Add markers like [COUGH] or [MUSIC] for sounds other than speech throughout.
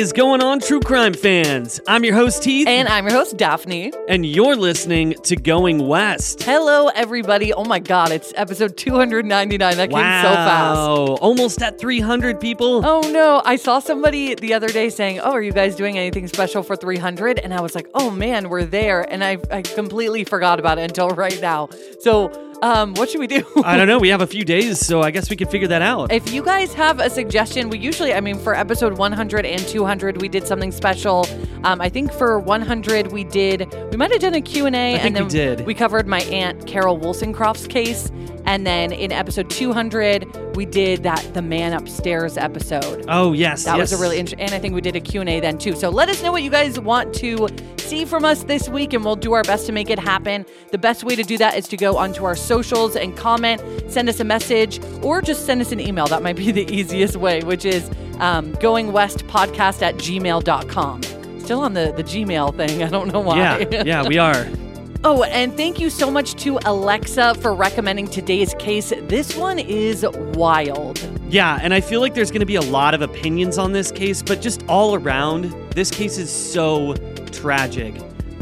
is going on, true crime fans? I'm your host, Heath. And I'm your host, Daphne. And you're listening to Going West. Hello, everybody. Oh my God, it's episode 299. That wow. came so fast. Almost at 300 people. Oh no. I saw somebody the other day saying, Oh, are you guys doing anything special for 300? And I was like, Oh man, we're there. And I, I completely forgot about it until right now. So, um, what should we do? I don't [LAUGHS] know. We have a few days, so I guess we can figure that out. If you guys have a suggestion, we usually, I mean, for episode 100 and 200, we did something special. Um, I think for 100, we did, we might have done a Q&A. and then we did. We covered my aunt Carol Wollstonecraft's case. And then in episode 200, we did that the man upstairs episode. Oh, yes. That yes. was a really interesting, and I think we did a Q&A then too. So let us know what you guys want to see from us this week, and we'll do our best to make it happen. The best way to do that is to go onto our socials and comment, send us a message, or just send us an email. That might be the [LAUGHS] easiest way, which is um, goingwestpodcast at gmail.com. Still on the, the Gmail thing. I don't know why. Yeah, yeah, we are. [LAUGHS] Oh, and thank you so much to Alexa for recommending today's case. This one is wild. Yeah, and I feel like there's going to be a lot of opinions on this case, but just all around, this case is so tragic.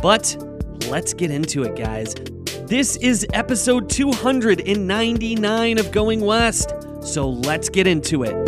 But let's get into it, guys. This is episode 299 of Going West, so let's get into it.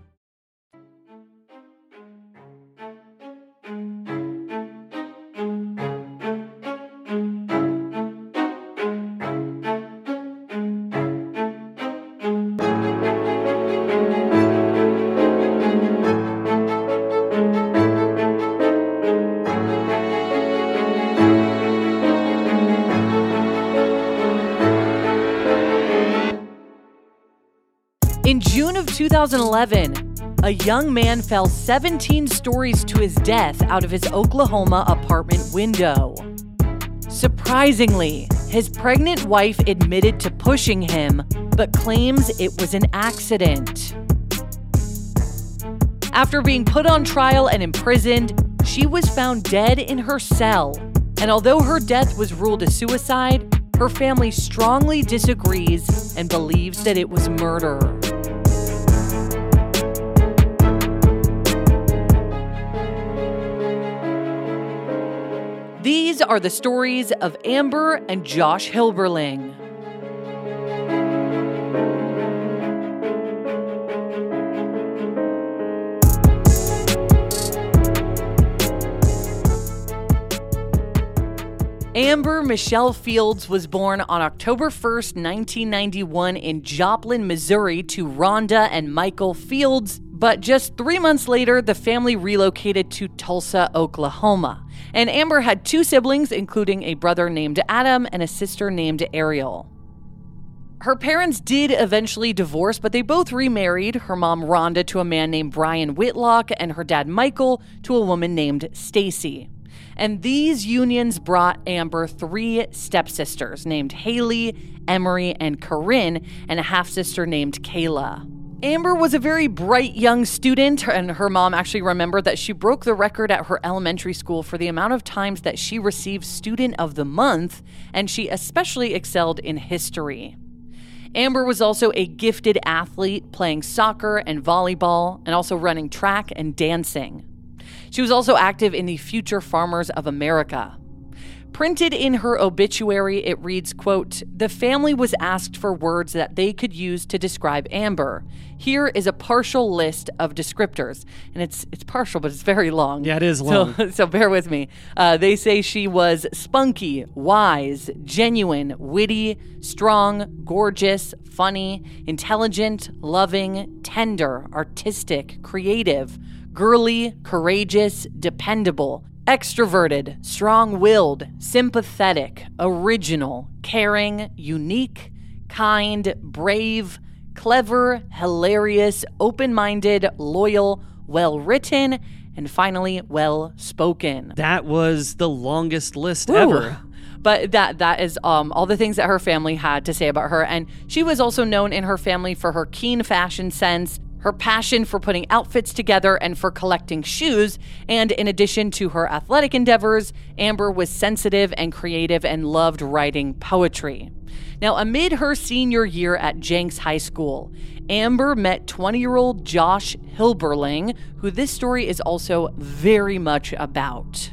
2011, a young man fell 17 stories to his death out of his Oklahoma apartment window. Surprisingly, his pregnant wife admitted to pushing him, but claims it was an accident. After being put on trial and imprisoned, she was found dead in her cell. And although her death was ruled a suicide, her family strongly disagrees and believes that it was murder. These are the stories of Amber and Josh Hilberling. Amber Michelle Fields was born on October 1st, 1991, in Joplin, Missouri, to Rhonda and Michael Fields. But just three months later, the family relocated to Tulsa, Oklahoma. And Amber had two siblings, including a brother named Adam and a sister named Ariel. Her parents did eventually divorce, but they both remarried her mom Rhonda to a man named Brian Whitlock and her dad Michael to a woman named Stacy. And these unions brought Amber three stepsisters named Haley, Emery, and Corinne, and a half sister named Kayla. Amber was a very bright young student, and her mom actually remembered that she broke the record at her elementary school for the amount of times that she received Student of the Month, and she especially excelled in history. Amber was also a gifted athlete, playing soccer and volleyball, and also running track and dancing. She was also active in the Future Farmers of America. Printed in her obituary, it reads, quote, "The family was asked for words that they could use to describe Amber. Here is a partial list of descriptors, and it's it's partial, but it's very long. Yeah, it is long. So, [LAUGHS] so bear with me. Uh, they say she was spunky, wise, genuine, witty, strong, gorgeous, funny, intelligent, loving, tender, artistic, creative, girly, courageous, dependable, extroverted, strong willed, sympathetic, original, caring, unique, kind, brave, clever, hilarious, open minded, loyal, well written, and finally, well spoken. That was the longest list Woo. ever. But that that is um, all the things that her family had to say about her, and she was also known in her family for her keen fashion sense, her passion for putting outfits together, and for collecting shoes. And in addition to her athletic endeavors, Amber was sensitive and creative and loved writing poetry. Now, amid her senior year at Jenks High School, Amber met 20 year old Josh Hilberling, who this story is also very much about.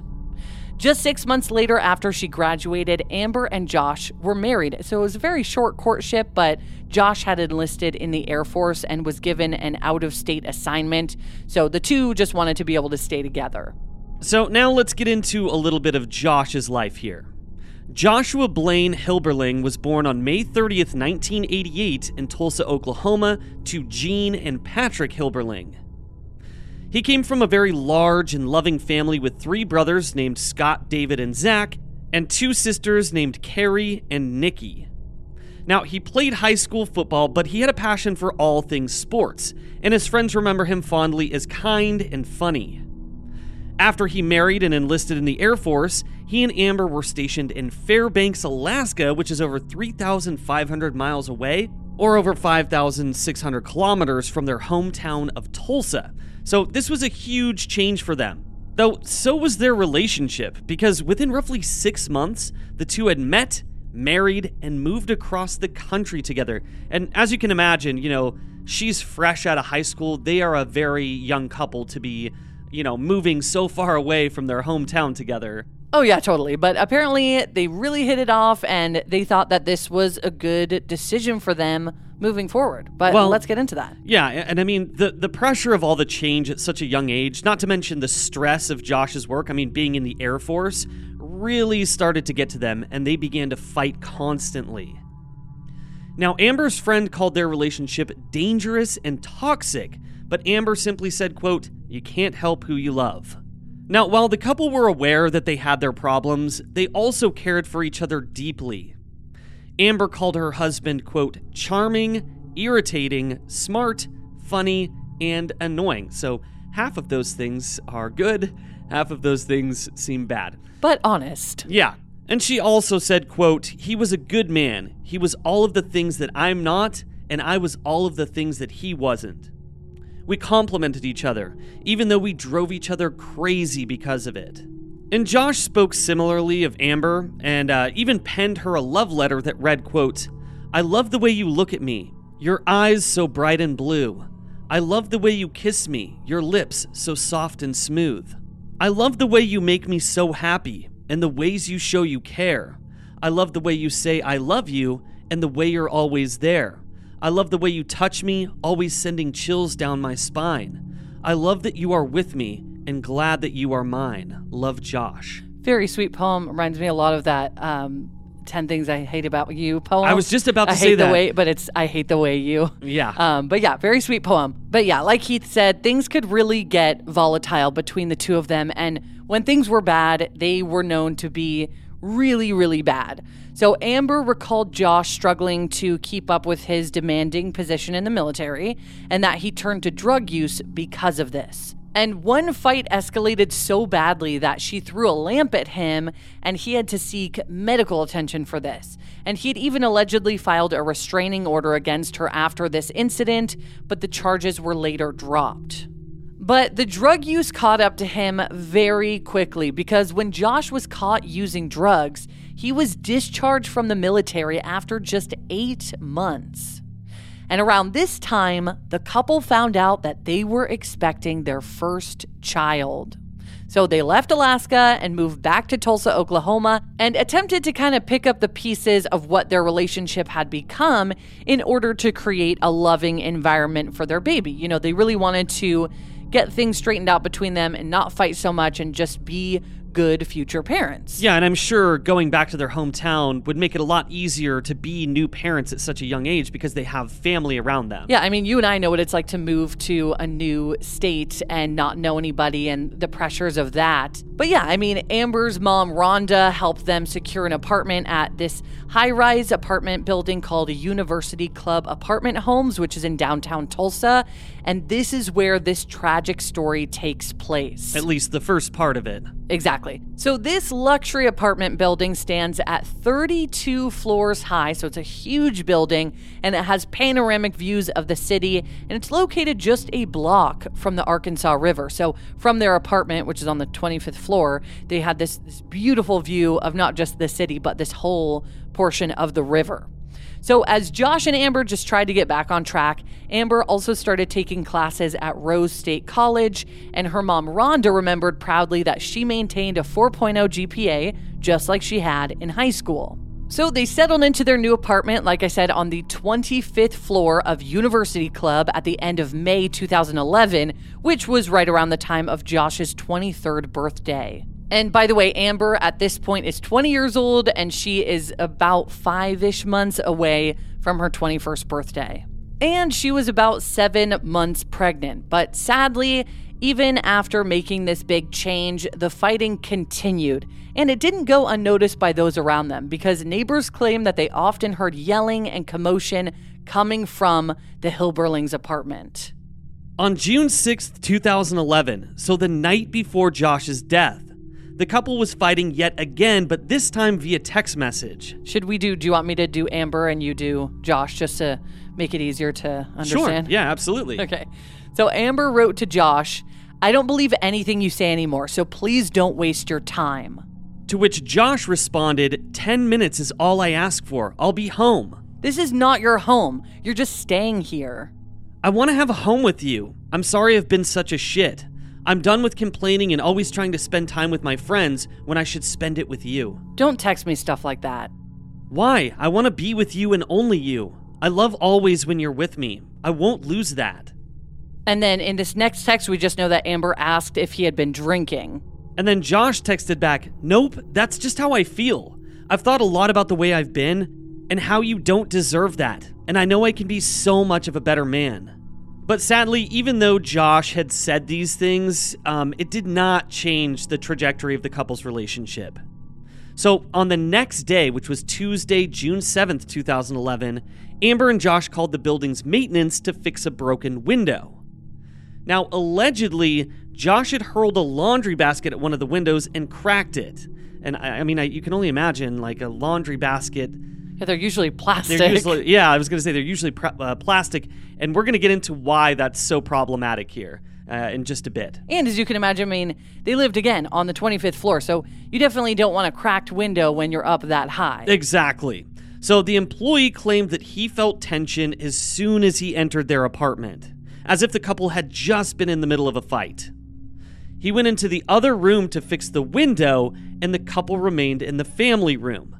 Just six months later, after she graduated, Amber and Josh were married. So it was a very short courtship, but Josh had enlisted in the Air Force and was given an out of state assignment. So the two just wanted to be able to stay together. So now let's get into a little bit of Josh's life here. Joshua Blaine Hilberling was born on May 30th, 1988, in Tulsa, Oklahoma, to Jean and Patrick Hilberling. He came from a very large and loving family with three brothers named Scott, David, and Zach, and two sisters named Carrie and Nikki. Now, he played high school football, but he had a passion for all things sports, and his friends remember him fondly as kind and funny. After he married and enlisted in the Air Force, he and Amber were stationed in Fairbanks, Alaska, which is over 3,500 miles away, or over 5,600 kilometers from their hometown of Tulsa. So this was a huge change for them. Though, so was their relationship, because within roughly six months, the two had met, married, and moved across the country together. And as you can imagine, you know, she's fresh out of high school. They are a very young couple to be, you know, moving so far away from their hometown together. Oh, yeah, totally. But apparently they really hit it off and they thought that this was a good decision for them moving forward. But Well- let's get into that. Yeah, and I mean the the pressure of all the change at such a young age, not to mention the stress of Josh's work, I mean being in the Air Force, really started to get to them and they began to fight constantly. Now, Amber's friend called their relationship dangerous and toxic, but Amber simply said, quote, "You can't help who you love." Now, while the couple were aware that they had their problems, they also cared for each other deeply. Amber called her husband, quote, charming, irritating, smart, funny, and annoying. So half of those things are good, half of those things seem bad. But honest. Yeah. And she also said, quote, he was a good man. He was all of the things that I'm not, and I was all of the things that he wasn't. We complimented each other, even though we drove each other crazy because of it. And Josh spoke similarly of Amber and uh, even penned her a love letter that read, quote, I love the way you look at me, your eyes so bright and blue. I love the way you kiss me, your lips so soft and smooth. I love the way you make me so happy and the ways you show you care. I love the way you say I love you and the way you're always there. I love the way you touch me, always sending chills down my spine. I love that you are with me and glad that you are mine. Love Josh. Very sweet poem. Reminds me a lot of that um, 10 Things I Hate About You poem. I was just about to I say hate that. the way, but it's I hate the way you. Yeah. Um, but yeah, very sweet poem. But yeah, like Heath said, things could really get volatile between the two of them. And when things were bad, they were known to be really, really bad. So Amber recalled Josh struggling to keep up with his demanding position in the military and that he turned to drug use because of this. And one fight escalated so badly that she threw a lamp at him and he had to seek medical attention for this. And he had even allegedly filed a restraining order against her after this incident, but the charges were later dropped. But the drug use caught up to him very quickly because when Josh was caught using drugs, he was discharged from the military after just eight months. And around this time, the couple found out that they were expecting their first child. So they left Alaska and moved back to Tulsa, Oklahoma, and attempted to kind of pick up the pieces of what their relationship had become in order to create a loving environment for their baby. You know, they really wanted to get things straightened out between them and not fight so much and just be good future parents. Yeah, and I'm sure going back to their hometown would make it a lot easier to be new parents at such a young age because they have family around them. Yeah, I mean, you and I know what it's like to move to a new state and not know anybody and the pressures of that. But yeah, I mean, Amber's mom, Rhonda, helped them secure an apartment at this high rise apartment building called University Club Apartment Homes, which is in downtown Tulsa. And this is where this tragic story takes place. At least the first part of it. Exactly. So, this luxury apartment building stands at 32 floors high. So, it's a huge building and it has panoramic views of the city. And it's located just a block from the Arkansas River. So, from their apartment, which is on the 25th floor, they had this, this beautiful view of not just the city, but this whole portion of the river. So, as Josh and Amber just tried to get back on track, Amber also started taking classes at Rose State College, and her mom, Rhonda, remembered proudly that she maintained a 4.0 GPA, just like she had in high school. So they settled into their new apartment, like I said, on the 25th floor of University Club at the end of May 2011, which was right around the time of Josh's 23rd birthday. And by the way, Amber at this point is 20 years old and she is about five ish months away from her 21st birthday. And she was about seven months pregnant. But sadly, even after making this big change, the fighting continued. And it didn't go unnoticed by those around them because neighbors claim that they often heard yelling and commotion coming from the Hilberlings apartment. On June 6th, 2011, so the night before Josh's death, the couple was fighting yet again, but this time via text message. Should we do, do you want me to do Amber and you do Josh just to make it easier to understand? Sure. Yeah, absolutely. [LAUGHS] Okay. So Amber wrote to Josh, I don't believe anything you say anymore, so please don't waste your time. To which Josh responded, 10 minutes is all I ask for. I'll be home. This is not your home. You're just staying here. I want to have a home with you. I'm sorry I've been such a shit. I'm done with complaining and always trying to spend time with my friends when I should spend it with you. Don't text me stuff like that. Why? I want to be with you and only you. I love always when you're with me. I won't lose that. And then in this next text, we just know that Amber asked if he had been drinking. And then Josh texted back, Nope, that's just how I feel. I've thought a lot about the way I've been and how you don't deserve that. And I know I can be so much of a better man. But sadly, even though Josh had said these things, um, it did not change the trajectory of the couple's relationship. So, on the next day, which was Tuesday, June 7th, 2011, Amber and Josh called the building's maintenance to fix a broken window. Now, allegedly, Josh had hurled a laundry basket at one of the windows and cracked it. And I, I mean, I, you can only imagine like a laundry basket yeah, they're usually plastic. They're usually, yeah, I was going to say they're usually pr- uh, plastic, and we're going to get into why that's so problematic here uh, in just a bit. And as you can imagine, I mean, they lived again on the 25th floor, so you definitely don't want a cracked window when you're up that high. Exactly. So the employee claimed that he felt tension as soon as he entered their apartment, as if the couple had just been in the middle of a fight. He went into the other room to fix the window, and the couple remained in the family room.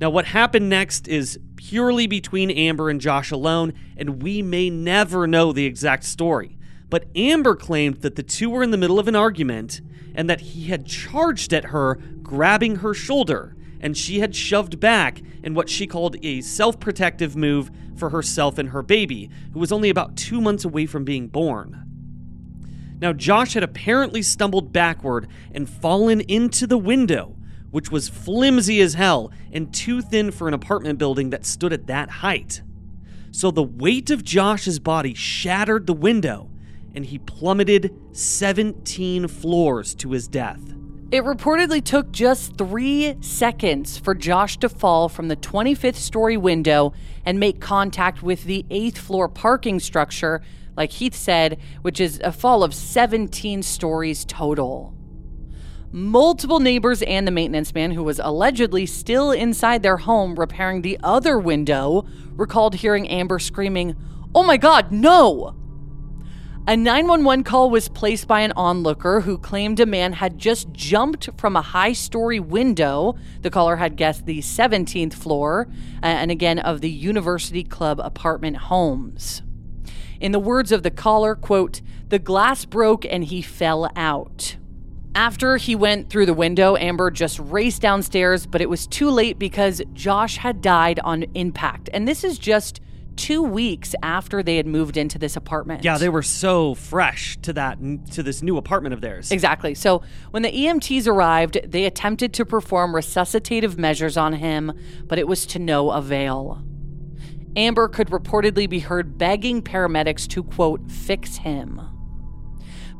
Now, what happened next is purely between Amber and Josh alone, and we may never know the exact story. But Amber claimed that the two were in the middle of an argument and that he had charged at her, grabbing her shoulder, and she had shoved back in what she called a self protective move for herself and her baby, who was only about two months away from being born. Now, Josh had apparently stumbled backward and fallen into the window, which was flimsy as hell and too thin for an apartment building that stood at that height. So the weight of Josh's body shattered the window and he plummeted 17 floors to his death. It reportedly took just three seconds for Josh to fall from the 25th story window and make contact with the 8th floor parking structure, like Heath said, which is a fall of 17 stories total. Multiple neighbors and the maintenance man, who was allegedly still inside their home repairing the other window, recalled hearing Amber screaming, Oh my god, no! A 911 call was placed by an onlooker who claimed a man had just jumped from a high story window. The caller had guessed the 17th floor, uh, and again, of the University Club apartment homes. In the words of the caller, quote, the glass broke and he fell out. After he went through the window, Amber just raced downstairs, but it was too late because Josh had died on impact. And this is just two weeks after they had moved into this apartment. Yeah, they were so fresh to that to this new apartment of theirs. Exactly. So when the EMTs arrived, they attempted to perform resuscitative measures on him, but it was to no avail. Amber could reportedly be heard begging paramedics to quote fix him.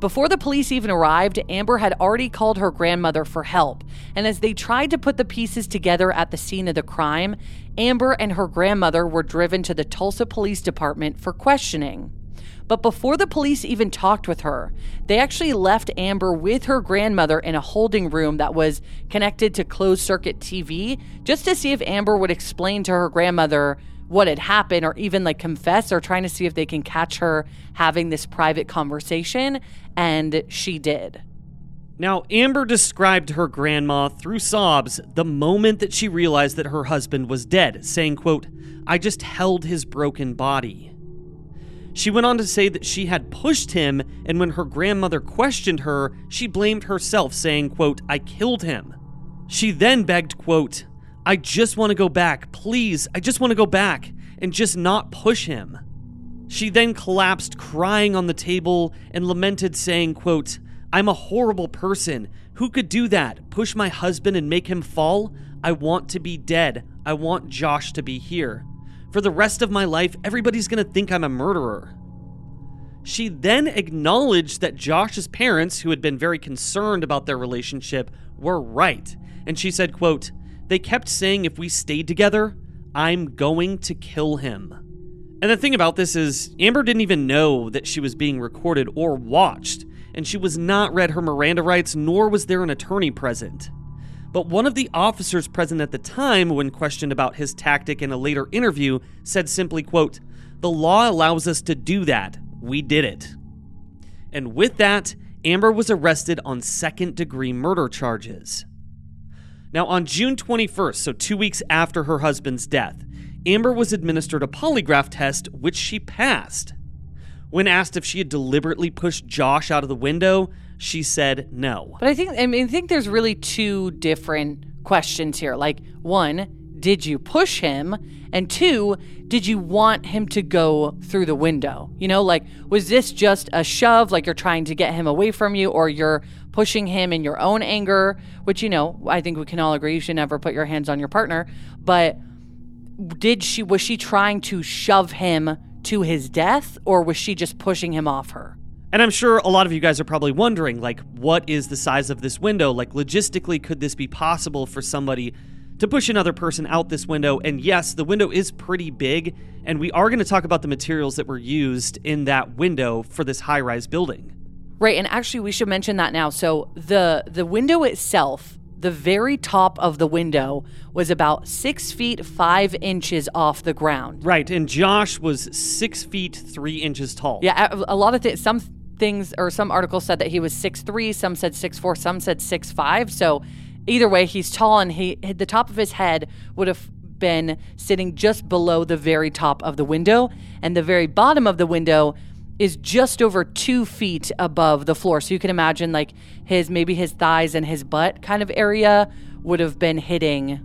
Before the police even arrived, Amber had already called her grandmother for help. And as they tried to put the pieces together at the scene of the crime, Amber and her grandmother were driven to the Tulsa Police Department for questioning. But before the police even talked with her, they actually left Amber with her grandmother in a holding room that was connected to closed circuit TV just to see if Amber would explain to her grandmother what had happened or even like confess or trying to see if they can catch her having this private conversation and she did. Now, Amber described her grandma through sobs the moment that she realized that her husband was dead, saying, quote, I just held his broken body. She went on to say that she had pushed him, and when her grandmother questioned her, she blamed herself, saying, quote, I killed him. She then begged, quote, I just want to go back. Please, I just want to go back and just not push him. She then collapsed crying on the table and lamented saying, quote, I'm a horrible person. Who could do that? Push my husband and make him fall? I want to be dead. I want Josh to be here. For the rest of my life, everybody's going to think I'm a murderer. She then acknowledged that Josh's parents, who had been very concerned about their relationship, were right. And she said, quote, they kept saying if we stayed together, I'm going to kill him. And the thing about this is, Amber didn't even know that she was being recorded or watched, and she was not read her Miranda rights, nor was there an attorney present. But one of the officers present at the time, when questioned about his tactic in a later interview, said simply, quote, The law allows us to do that. We did it. And with that, Amber was arrested on second degree murder charges. Now, on June 21st, so two weeks after her husband's death, Amber was administered a polygraph test, which she passed. When asked if she had deliberately pushed Josh out of the window, she said no. But I think I mean I think there's really two different questions here. Like one, did you push him? And two, did you want him to go through the window? You know, like was this just a shove like you're trying to get him away from you or you're pushing him in your own anger, which, you know, I think we can all agree you should never put your hands on your partner. But did she, was she trying to shove him to his death or was she just pushing him off her? And I'm sure a lot of you guys are probably wondering, like, what is the size of this window? Like, logistically, could this be possible for somebody to push another person out this window? And yes, the window is pretty big, and we are going to talk about the materials that were used in that window for this high rise building. Right, and actually we should mention that now. So the the window itself, the very top of the window was about six feet five inches off the ground. Right, and Josh was six feet three inches tall. Yeah, a, lot of things. Some things or some articles said that he was six three. Some said six four. Some said six five. So either way, he's tall, and he the top of his head would have been sitting just below the very top of the window, and the very bottom of the window is just over two feet above the floor. So you can imagine like his maybe his thighs and his butt kind of area would have been hitting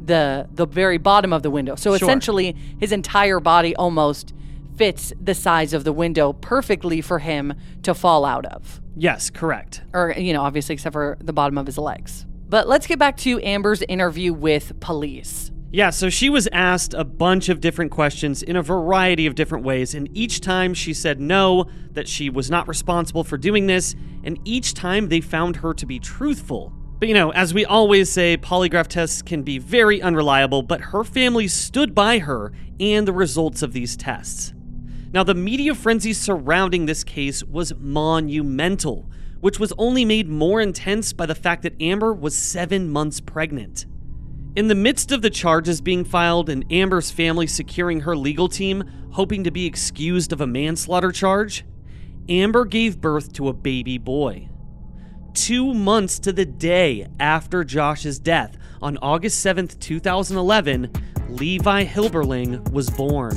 the the very bottom of the window. So sure. essentially his entire body almost fits the size of the window perfectly for him to fall out of. Yes, correct. Or you know, obviously except for the bottom of his legs. But let's get back to Amber's interview with police. Yeah, so she was asked a bunch of different questions in a variety of different ways, and each time she said no, that she was not responsible for doing this, and each time they found her to be truthful. But you know, as we always say, polygraph tests can be very unreliable, but her family stood by her and the results of these tests. Now, the media frenzy surrounding this case was monumental, which was only made more intense by the fact that Amber was seven months pregnant. In the midst of the charges being filed and Amber's family securing her legal team, hoping to be excused of a manslaughter charge, Amber gave birth to a baby boy. Two months to the day after Josh's death, on August 7th, 2011, Levi Hilberling was born.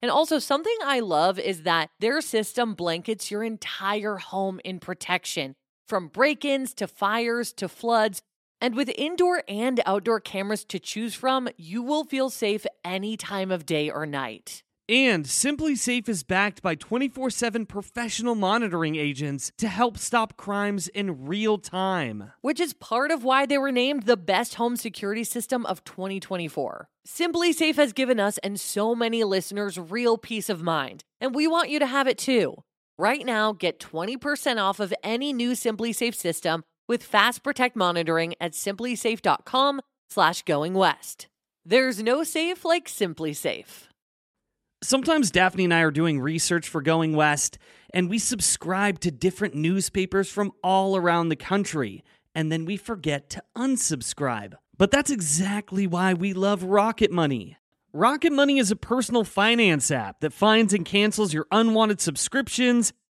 and also, something I love is that their system blankets your entire home in protection from break ins to fires to floods. And with indoor and outdoor cameras to choose from, you will feel safe any time of day or night. And SimpliSafe is backed by 24 7 professional monitoring agents to help stop crimes in real time. Which is part of why they were named the best home security system of 2024. SimpliSafe has given us and so many listeners real peace of mind, and we want you to have it too. Right now, get 20% off of any new SimpliSafe system with Fast Protect monitoring at simplisafe.com slash going west. There's no safe like SimpliSafe. Sometimes Daphne and I are doing research for Going West, and we subscribe to different newspapers from all around the country, and then we forget to unsubscribe. But that's exactly why we love Rocket Money. Rocket Money is a personal finance app that finds and cancels your unwanted subscriptions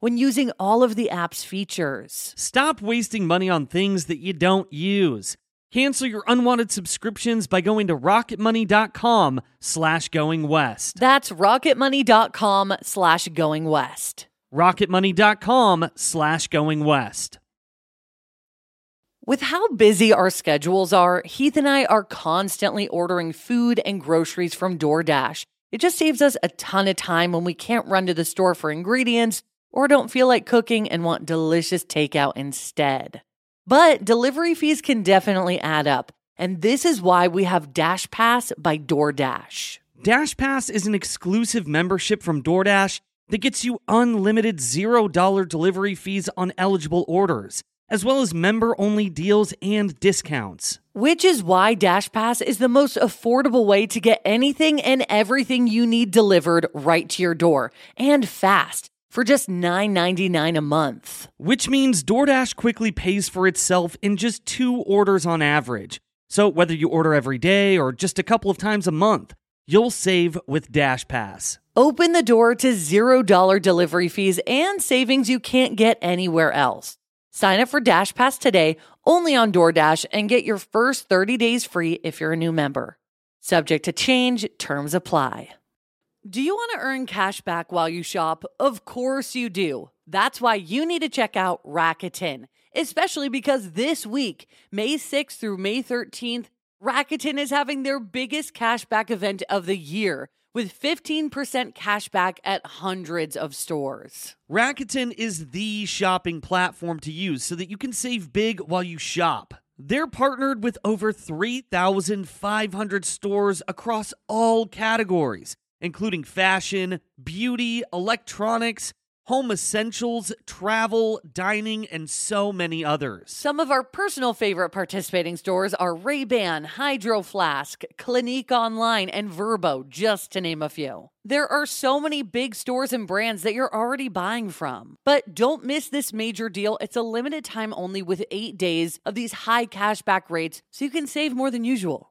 when using all of the app's features. Stop wasting money on things that you don't use. Cancel your unwanted subscriptions by going to rocketmoney.com slash going west. That's rocketmoney.com slash going west. rocketmoney.com slash going west. With how busy our schedules are, Heath and I are constantly ordering food and groceries from DoorDash. It just saves us a ton of time when we can't run to the store for ingredients or don't feel like cooking and want delicious takeout instead. But delivery fees can definitely add up, and this is why we have Dash Pass by DoorDash. Dash Pass is an exclusive membership from DoorDash that gets you unlimited $0 delivery fees on eligible orders, as well as member only deals and discounts. Which is why Dash Pass is the most affordable way to get anything and everything you need delivered right to your door and fast for just $9.99 a month. Which means DoorDash quickly pays for itself in just two orders on average. So whether you order every day or just a couple of times a month, you'll save with Dash Pass. Open the door to $0 delivery fees and savings you can't get anywhere else. Sign up for Dash Pass today only on DoorDash and get your first 30 days free if you're a new member. Subject to change, terms apply. Do you want to earn cash back while you shop? Of course you do. That's why you need to check out Rakuten, especially because this week, May 6th through May 13th, Rakuten is having their biggest cashback event of the year with 15% cashback at hundreds of stores. Rakuten is the shopping platform to use so that you can save big while you shop. They're partnered with over 3,500 stores across all categories including fashion, beauty, electronics, home essentials, travel, dining, and so many others. Some of our personal favorite participating stores are Ray-Ban, Hydro Flask, Clinique Online, and Vrbo, just to name a few. There are so many big stores and brands that you're already buying from. But don't miss this major deal. It's a limited time only with 8 days of these high cashback rates so you can save more than usual.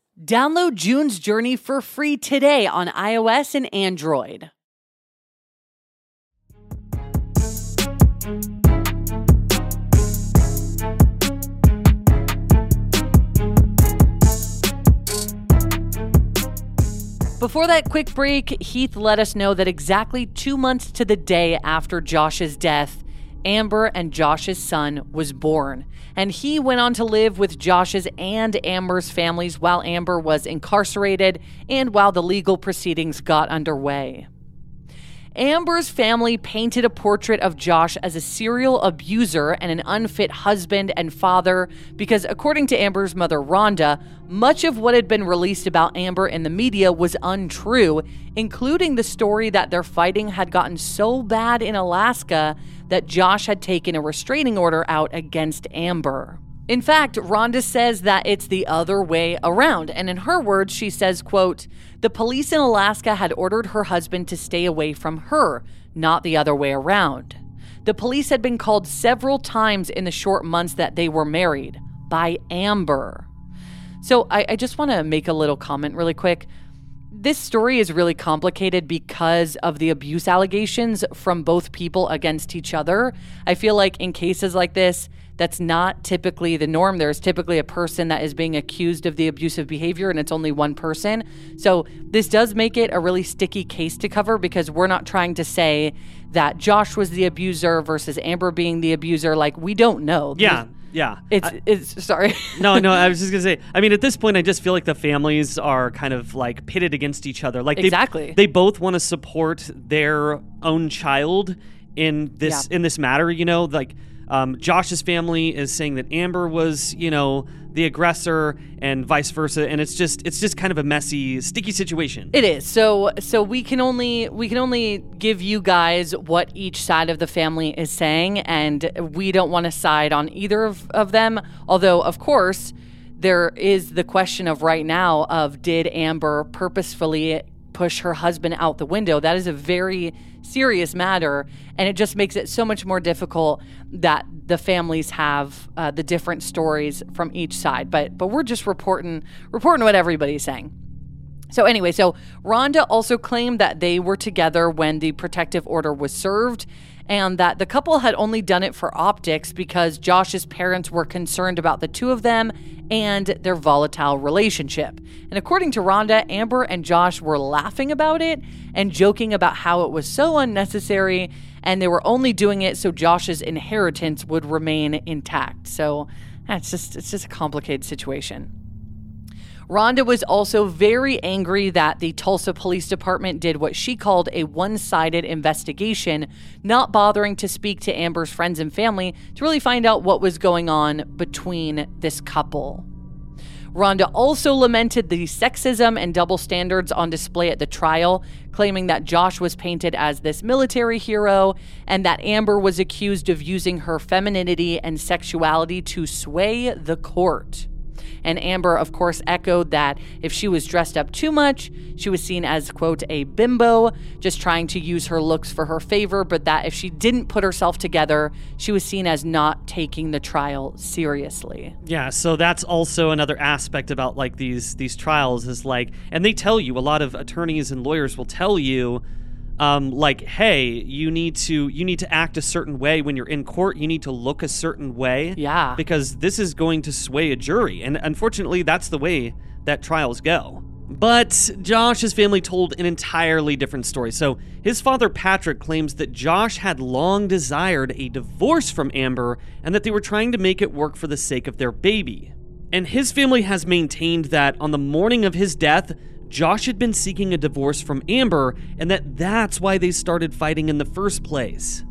Download June's Journey for free today on iOS and Android. Before that quick break, Heath let us know that exactly two months to the day after Josh's death, Amber and Josh's son was born. And he went on to live with Josh's and Amber's families while Amber was incarcerated and while the legal proceedings got underway. Amber's family painted a portrait of Josh as a serial abuser and an unfit husband and father because, according to Amber's mother, Rhonda, much of what had been released about Amber in the media was untrue, including the story that their fighting had gotten so bad in Alaska that Josh had taken a restraining order out against Amber. In fact, Rhonda says that it's the other way around. And in her words, she says, quote, the police in Alaska had ordered her husband to stay away from her, not the other way around. The police had been called several times in the short months that they were married by Amber. So I, I just want to make a little comment really quick. This story is really complicated because of the abuse allegations from both people against each other. I feel like in cases like this, that's not typically the norm. There's typically a person that is being accused of the abusive behavior, and it's only one person. So, this does make it a really sticky case to cover because we're not trying to say that Josh was the abuser versus Amber being the abuser. Like, we don't know. Yeah. Yeah. It's, I, it's sorry. no, no, I was just going to say, I mean, at this point, I just feel like the families are kind of like pitted against each other. Like, exactly. They both want to support their own child in this yeah. in this matter you know like um, Josh's family is saying that Amber was, you know, the aggressor and vice versa and it's just it's just kind of a messy sticky situation. It is. So so we can only we can only give you guys what each side of the family is saying and we don't want to side on either of, of them. Although of course there is the question of right now of did amber purposefully push her husband out the window. That is a very serious matter, and it just makes it so much more difficult that the families have uh, the different stories from each side. But but we're just reporting reporting what everybody's saying. So, anyway, so Rhonda also claimed that they were together when the protective order was served and that the couple had only done it for optics because Josh's parents were concerned about the two of them and their volatile relationship. And according to Rhonda, Amber and Josh were laughing about it and joking about how it was so unnecessary and they were only doing it so Josh's inheritance would remain intact. So, that's just it's just a complicated situation. Rhonda was also very angry that the Tulsa Police Department did what she called a one sided investigation, not bothering to speak to Amber's friends and family to really find out what was going on between this couple. Rhonda also lamented the sexism and double standards on display at the trial, claiming that Josh was painted as this military hero and that Amber was accused of using her femininity and sexuality to sway the court. And Amber, of course, echoed that if she was dressed up too much, she was seen as, quote, a bimbo, just trying to use her looks for her favor, but that if she didn't put herself together, she was seen as not taking the trial seriously. Yeah, so that's also another aspect about like these these trials is like and they tell you a lot of attorneys and lawyers will tell you um, like, hey, you need to you need to act a certain way when you're in court. You need to look a certain way. Yeah. Because this is going to sway a jury, and unfortunately, that's the way that trials go. But Josh's family told an entirely different story. So, his father Patrick claims that Josh had long desired a divorce from Amber and that they were trying to make it work for the sake of their baby. And his family has maintained that on the morning of his death, Josh had been seeking a divorce from Amber and that that's why they started fighting in the first place.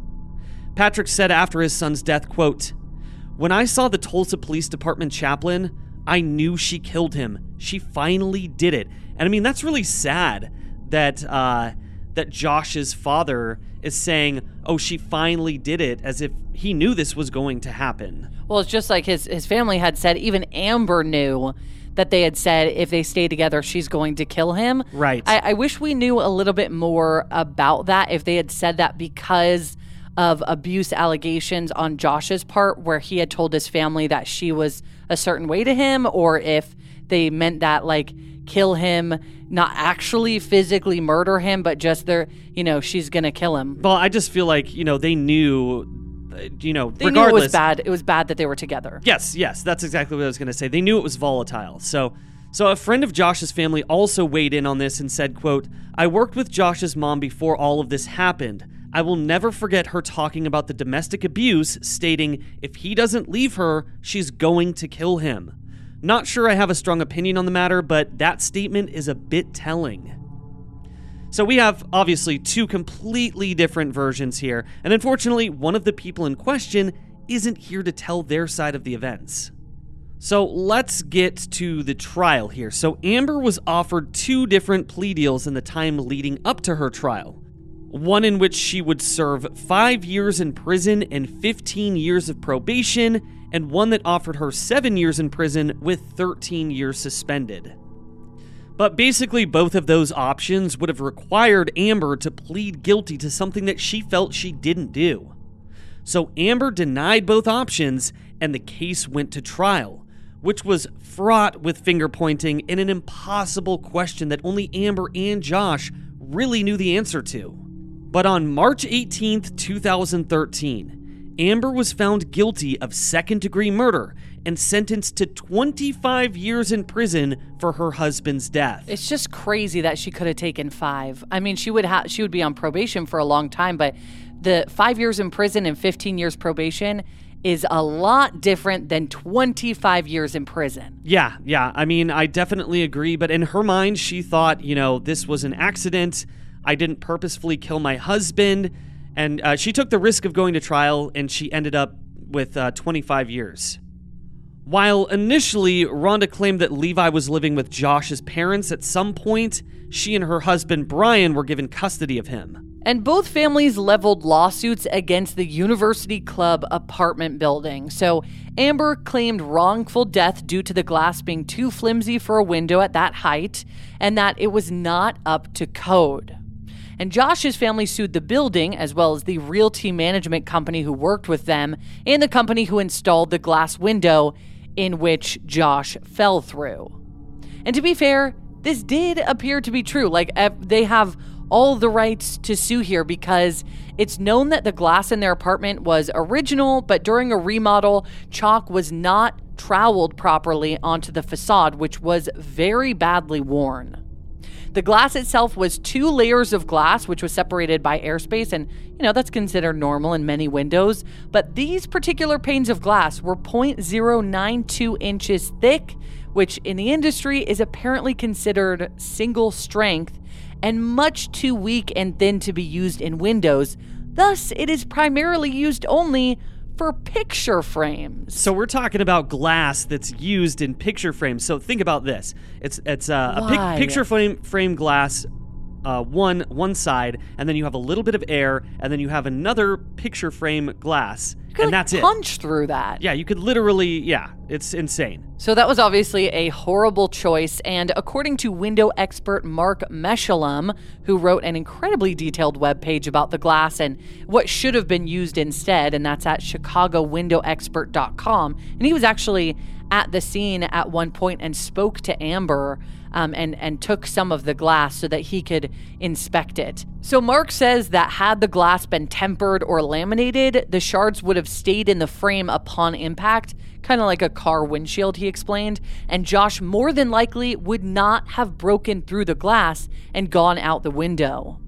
Patrick said after his son's death, quote, "When I saw the Tulsa Police Department chaplain, I knew she killed him. She finally did it." And I mean, that's really sad that uh that Josh's father is saying, "Oh, she finally did it," as if he knew this was going to happen. Well, it's just like his his family had said. Even Amber knew that they had said if they stay together, she's going to kill him. Right. I, I wish we knew a little bit more about that. If they had said that because of abuse allegations on Josh's part, where he had told his family that she was a certain way to him, or if they meant that like kill him, not actually physically murder him, but just they're, you know, she's gonna kill him. Well, I just feel like, you know, they knew Uh, you know, They regardless knew it was bad. It was bad that they were together. Yes, yes, that's exactly what I was going to say. They knew it was volatile. So, so a friend of Josh's family also weighed in on this and said, quote, "I worked with Josh's mom before all of this happened. I will never forget her talking about the domestic abuse, stating if he doesn't leave her, she's going to kill him." Not sure I have a strong opinion on the matter, but that statement is a bit telling. So we have obviously two completely different versions here, and unfortunately, one of the people in question isn't here to tell their side of the events. So let's get to the trial here. So Amber was offered two different plea deals in the time leading up to her trial. One in which she would serve five years in prison and 15 years of probation, and one that offered her seven years in prison with 13 years suspended. But basically, both of those options would have required Amber to plead guilty to something that she felt she didn't do. So Amber denied both options, and the case went to trial, which was fraught with finger pointing and an impossible question that only Amber and Josh really knew the answer to. But on March 18th, 2013, Amber was found guilty of second degree murder and sentenced to 25 years in prison for her husband's death. It's just crazy that she could have taken five. I mean, she would have she would be on probation for a long time, but the five years in prison and 15 years probation is a lot different than 25 years in prison. Yeah, yeah. I mean, I definitely agree. But in her mind, she thought, you know, this was an accident. I didn't purposefully kill my husband. And uh, she took the risk of going to trial, and she ended up with uh, 25 years. While initially Rhonda claimed that Levi was living with Josh's parents, at some point, she and her husband Brian were given custody of him. And both families leveled lawsuits against the University Club apartment building. So Amber claimed wrongful death due to the glass being too flimsy for a window at that height and that it was not up to code. And Josh's family sued the building, as well as the realty management company who worked with them, and the company who installed the glass window in which Josh fell through. And to be fair, this did appear to be true. Like, they have all the rights to sue here because it's known that the glass in their apartment was original, but during a remodel, caulk was not troweled properly onto the facade, which was very badly worn. The glass itself was two layers of glass, which was separated by airspace, and you know, that's considered normal in many windows. But these particular panes of glass were 0.092 inches thick, which in the industry is apparently considered single strength and much too weak and thin to be used in windows. Thus, it is primarily used only for picture frames. So we're talking about glass that's used in picture frames. So think about this: it's it's uh, a pic- picture frame frame glass. Uh, one one side, and then you have a little bit of air, and then you have another picture frame glass, and like that's punch it. Punch through that. Yeah, you could literally. Yeah, it's insane. So that was obviously a horrible choice, and according to window expert Mark Meshulam, who wrote an incredibly detailed web page about the glass and what should have been used instead, and that's at ChicagoWindowExpert.com, and he was actually at the scene at one point and spoke to Amber um, and and took some of the glass so that he could inspect it. So Mark says that had the glass been tempered or laminated, the shards would have stayed in the frame upon impact, kind of like a car windshield. He explained, and Josh more than likely would not have broken through the glass and gone out the window.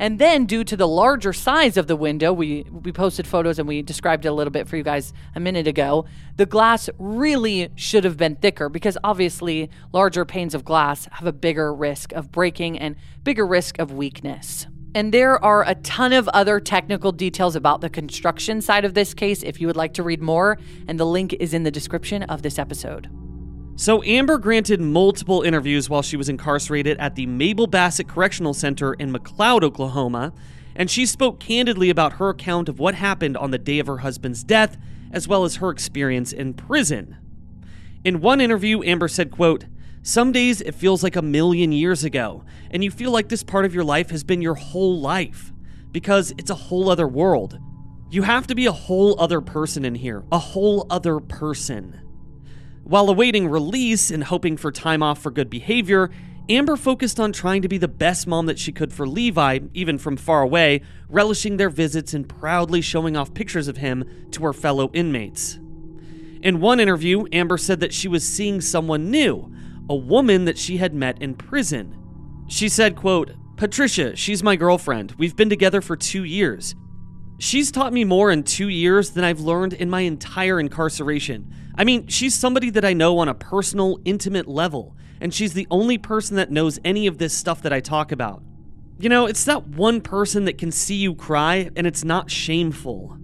And then, due to the larger size of the window, we, we posted photos and we described it a little bit for you guys a minute ago. The glass really should have been thicker because obviously, larger panes of glass have a bigger risk of breaking and bigger risk of weakness. And there are a ton of other technical details about the construction side of this case if you would like to read more, and the link is in the description of this episode. So, Amber granted multiple interviews while she was incarcerated at the Mabel Bassett Correctional Center in McLoud, Oklahoma, and she spoke candidly about her account of what happened on the day of her husband's death, as well as her experience in prison. In one interview, Amber said, quote, Some days it feels like a million years ago, and you feel like this part of your life has been your whole life, because it's a whole other world. You have to be a whole other person in here, a whole other person. While awaiting release and hoping for time off for good behavior, Amber focused on trying to be the best mom that she could for Levi, even from far away, relishing their visits and proudly showing off pictures of him to her fellow inmates. In one interview, Amber said that she was seeing someone new, a woman that she had met in prison. She said, quote, Patricia, she's my girlfriend. We've been together for two years. She's taught me more in two years than I've learned in my entire incarceration. I mean, she's somebody that I know on a personal, intimate level, and she's the only person that knows any of this stuff that I talk about. You know, it's that one person that can see you cry, and it's not shameful.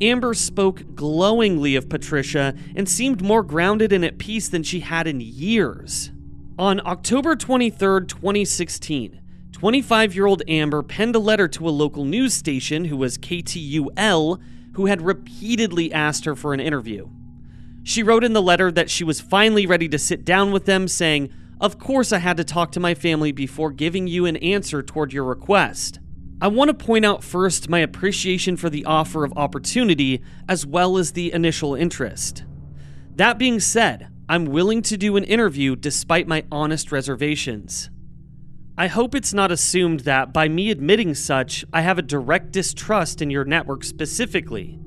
Amber spoke glowingly of Patricia and seemed more grounded and at peace than she had in years. On October 23, 2016, 25 year old Amber penned a letter to a local news station who was KTUL, who had repeatedly asked her for an interview. She wrote in the letter that she was finally ready to sit down with them, saying, Of course, I had to talk to my family before giving you an answer toward your request. I want to point out first my appreciation for the offer of opportunity as well as the initial interest. That being said, I'm willing to do an interview despite my honest reservations. I hope it's not assumed that by me admitting such, I have a direct distrust in your network specifically.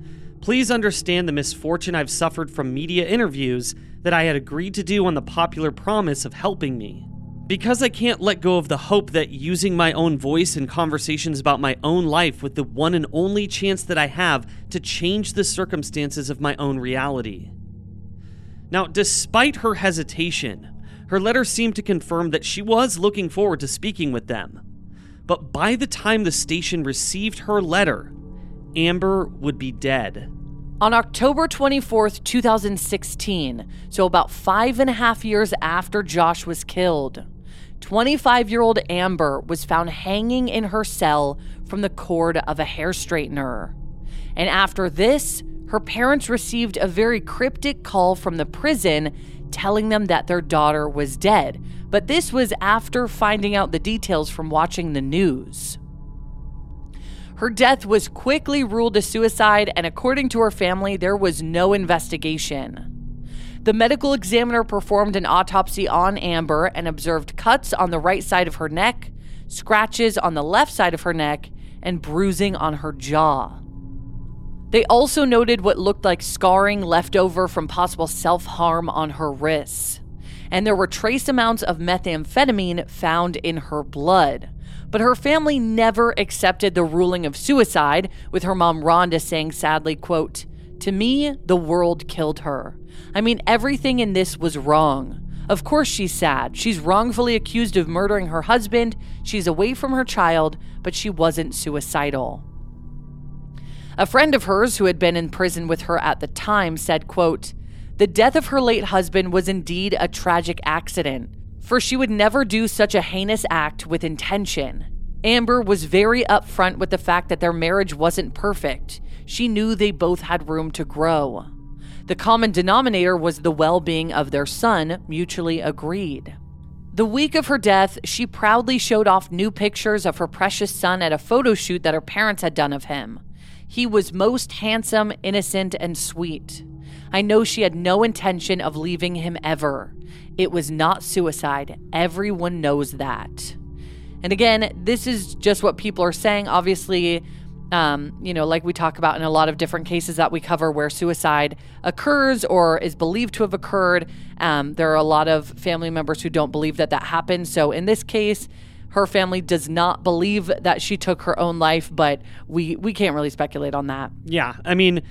Please understand the misfortune I've suffered from media interviews that I had agreed to do on the popular promise of helping me. Because I can't let go of the hope that using my own voice in conversations about my own life with the one and only chance that I have to change the circumstances of my own reality. Now, despite her hesitation, her letter seemed to confirm that she was looking forward to speaking with them. But by the time the station received her letter, Amber would be dead. On October 24th, 2016, so about five and a half years after Josh was killed, 25 year old Amber was found hanging in her cell from the cord of a hair straightener. And after this, her parents received a very cryptic call from the prison telling them that their daughter was dead. But this was after finding out the details from watching the news. Her death was quickly ruled a suicide, and according to her family, there was no investigation. The medical examiner performed an autopsy on Amber and observed cuts on the right side of her neck, scratches on the left side of her neck, and bruising on her jaw. They also noted what looked like scarring left over from possible self harm on her wrists. And there were trace amounts of methamphetamine found in her blood. But her family never accepted the ruling of suicide, with her mom Rhonda saying sadly, quote, To me, the world killed her. I mean, everything in this was wrong. Of course, she's sad. She's wrongfully accused of murdering her husband. She's away from her child, but she wasn't suicidal. A friend of hers who had been in prison with her at the time said, quote, The death of her late husband was indeed a tragic accident for she would never do such a heinous act with intention. Amber was very upfront with the fact that their marriage wasn't perfect. She knew they both had room to grow. The common denominator was the well being of their son, mutually agreed. The week of her death, she proudly showed off new pictures of her precious son at a photo shoot that her parents had done of him. He was most handsome, innocent, and sweet. I know she had no intention of leaving him ever. It was not suicide. Everyone knows that. And again, this is just what people are saying. Obviously, um, you know, like we talk about in a lot of different cases that we cover where suicide occurs or is believed to have occurred. Um, there are a lot of family members who don't believe that that happened. So in this case, her family does not believe that she took her own life, but we we can't really speculate on that. Yeah, I mean,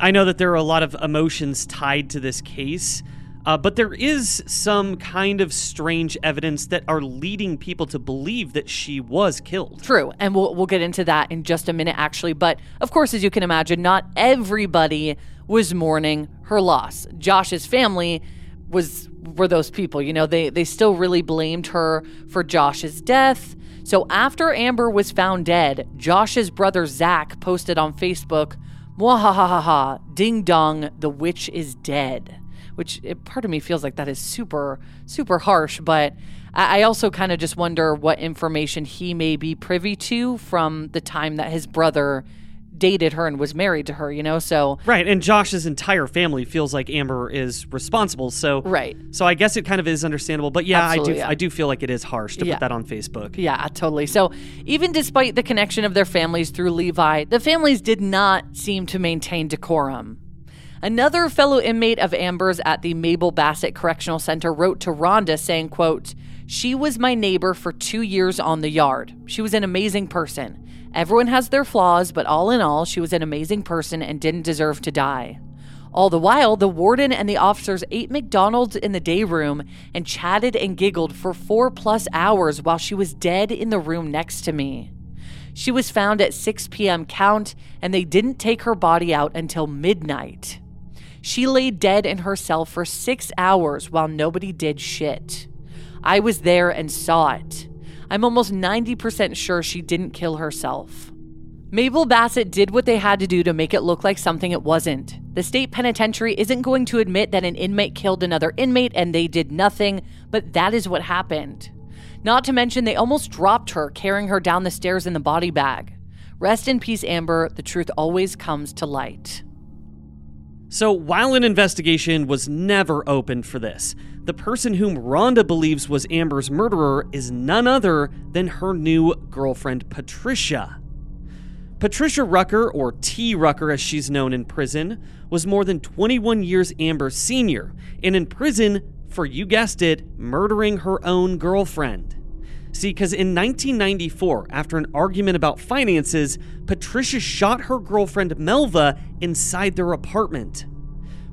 I know that there are a lot of emotions tied to this case. Uh, but there is some kind of strange evidence that are leading people to believe that she was killed. True, and we'll we'll get into that in just a minute, actually. But of course, as you can imagine, not everybody was mourning her loss. Josh's family was were those people. You know, they they still really blamed her for Josh's death. So after Amber was found dead, Josh's brother Zach posted on Facebook, "Mwahahaha, ding dong, the witch is dead." which it, part of me feels like that is super, super harsh. But I, I also kind of just wonder what information he may be privy to from the time that his brother dated her and was married to her, you know? So Right, and Josh's entire family feels like Amber is responsible. So Right. So I guess it kind of is understandable, but yeah, Absolutely, I do yeah. I do feel like it is harsh to Yeah. put that on Facebook. Yeah, totally. So, even despite the connection of their families through Levi, the families did not seem to maintain decorum. Another fellow inmate of Amber's at the Mabel Bassett Correctional Center wrote to Rhonda saying, quote, "She was my neighbor for 2 years on the yard. She was an amazing person. Everyone has their flaws, but all in all, she was an amazing person and didn't deserve to die." All the while, the warden and the officers ate McDonald's in the day room and chatted and giggled for four plus hours while she was dead in the room next to me. She was found at 6 p.m. count, and they didn't take her body out until midnight. She lay dead in her cell for six hours while nobody did shit. I was there and saw it. I'm almost 90% sure she didn't kill herself. Mabel Bassett did what they had to do to make it look like something it wasn't. The state penitentiary isn't going to admit that an inmate killed another inmate and they did nothing, but that is what happened. Not to mention, they almost dropped her carrying her down the stairs in the body bag. Rest in peace, Amber. The truth always comes to light. So while an investigation was never opened for this, the person whom Rhonda believes was Amber's murderer is none other than her new girlfriend, Patricia. Patricia Rucker, or T. Rucker as she's known in prison, was more than 21 years Amber's senior, and in prison for, you guessed it, murdering her own girlfriend. See, because in 1994, after an argument about finances, Patricia shot her girlfriend Melva inside their apartment.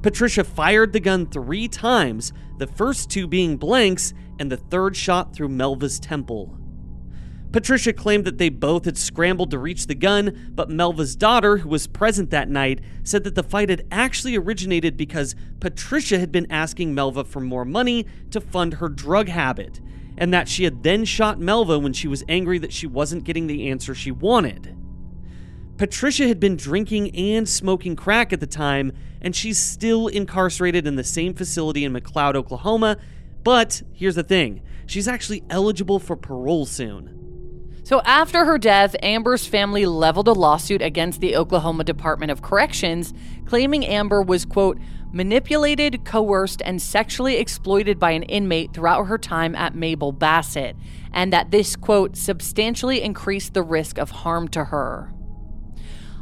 Patricia fired the gun three times, the first two being blanks, and the third shot through Melva's temple. Patricia claimed that they both had scrambled to reach the gun, but Melva's daughter, who was present that night, said that the fight had actually originated because Patricia had been asking Melva for more money to fund her drug habit, and that she had then shot Melva when she was angry that she wasn't getting the answer she wanted. Patricia had been drinking and smoking crack at the time, and she's still incarcerated in the same facility in McLoud, Oklahoma. But here's the thing she's actually eligible for parole soon. So, after her death, Amber's family leveled a lawsuit against the Oklahoma Department of Corrections, claiming Amber was, quote, manipulated, coerced, and sexually exploited by an inmate throughout her time at Mabel Bassett, and that this, quote, substantially increased the risk of harm to her.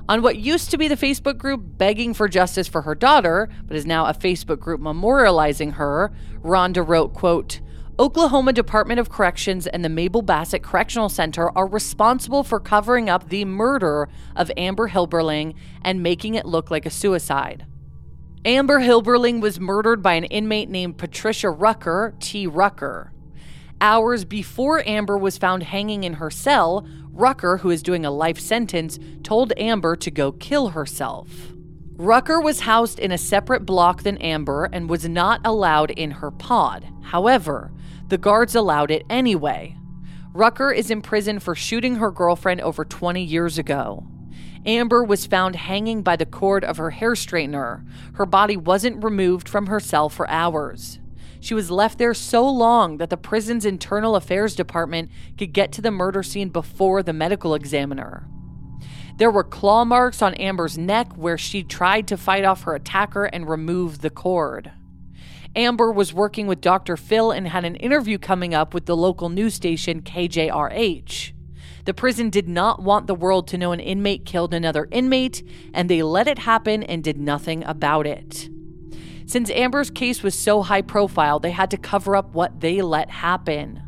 On what used to be the Facebook group begging for justice for her daughter, but is now a Facebook group memorializing her, Rhonda wrote, quote, Oklahoma Department of Corrections and the Mabel Bassett Correctional Center are responsible for covering up the murder of Amber Hilberling and making it look like a suicide. Amber Hilberling was murdered by an inmate named Patricia Rucker, T. Rucker. Hours before Amber was found hanging in her cell, Rucker, who is doing a life sentence, told Amber to go kill herself. Rucker was housed in a separate block than Amber and was not allowed in her pod. However, the guards allowed it anyway. Rucker is in prison for shooting her girlfriend over 20 years ago. Amber was found hanging by the cord of her hair straightener. Her body wasn't removed from her cell for hours. She was left there so long that the prison's internal affairs department could get to the murder scene before the medical examiner. There were claw marks on Amber's neck where she tried to fight off her attacker and remove the cord. Amber was working with Dr. Phil and had an interview coming up with the local news station KJRH. The prison did not want the world to know an inmate killed another inmate, and they let it happen and did nothing about it. Since Amber's case was so high profile, they had to cover up what they let happen.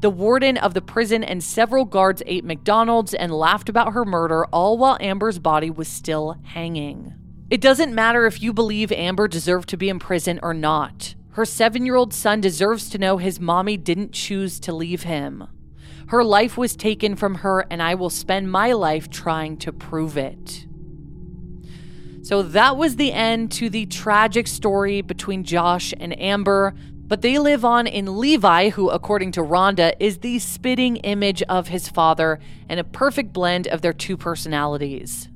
The warden of the prison and several guards ate McDonald's and laughed about her murder, all while Amber's body was still hanging. It doesn't matter if you believe Amber deserved to be in prison or not. Her seven year old son deserves to know his mommy didn't choose to leave him. Her life was taken from her, and I will spend my life trying to prove it. So that was the end to the tragic story between Josh and Amber. But they live on in Levi, who, according to Rhonda, is the spitting image of his father and a perfect blend of their two personalities.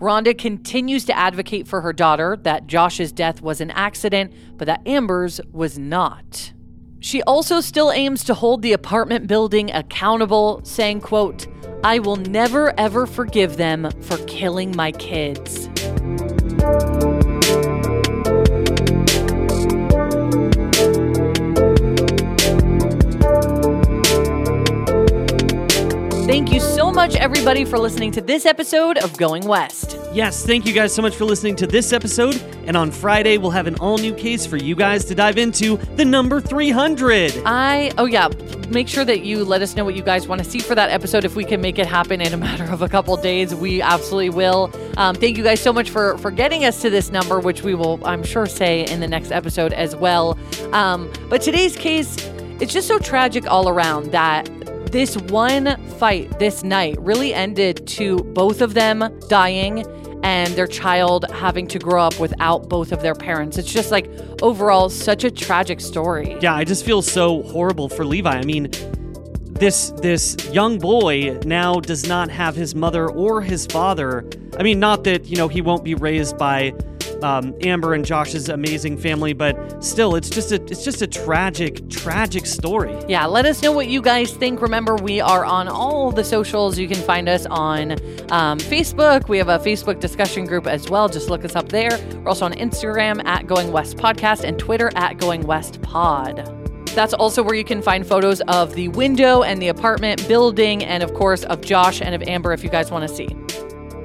Rhonda continues to advocate for her daughter that Josh's death was an accident, but that Amber's was not. She also still aims to hold the apartment building accountable, saying, quote, I will never ever forgive them for killing my kids. Much, everybody, for listening to this episode of Going West. Yes, thank you guys so much for listening to this episode. And on Friday, we'll have an all new case for you guys to dive into the number 300. I, oh yeah, make sure that you let us know what you guys want to see for that episode. If we can make it happen in a [LAUGHS] matter of a couple days, we absolutely will. Um, thank you guys so much for, for getting us to this number, which we will, I'm sure, say in the next episode as well. Um, but today's case, it's just so tragic all around that this one fight this night really ended to both of them dying and their child having to grow up without both of their parents. It's just like overall such a tragic story. Yeah, I just feel so horrible for Levi. I mean, this this young boy now does not have his mother or his father. I mean, not that, you know, he won't be raised by um, Amber and Josh's amazing family, but still, it's just a it's just a tragic, tragic story. Yeah, let us know what you guys think. Remember, we are on all the socials. You can find us on um, Facebook. We have a Facebook discussion group as well. Just look us up there. We're also on Instagram at Going West Podcast and Twitter at Going West Pod. That's also where you can find photos of the window and the apartment building, and of course, of Josh and of Amber if you guys want to see.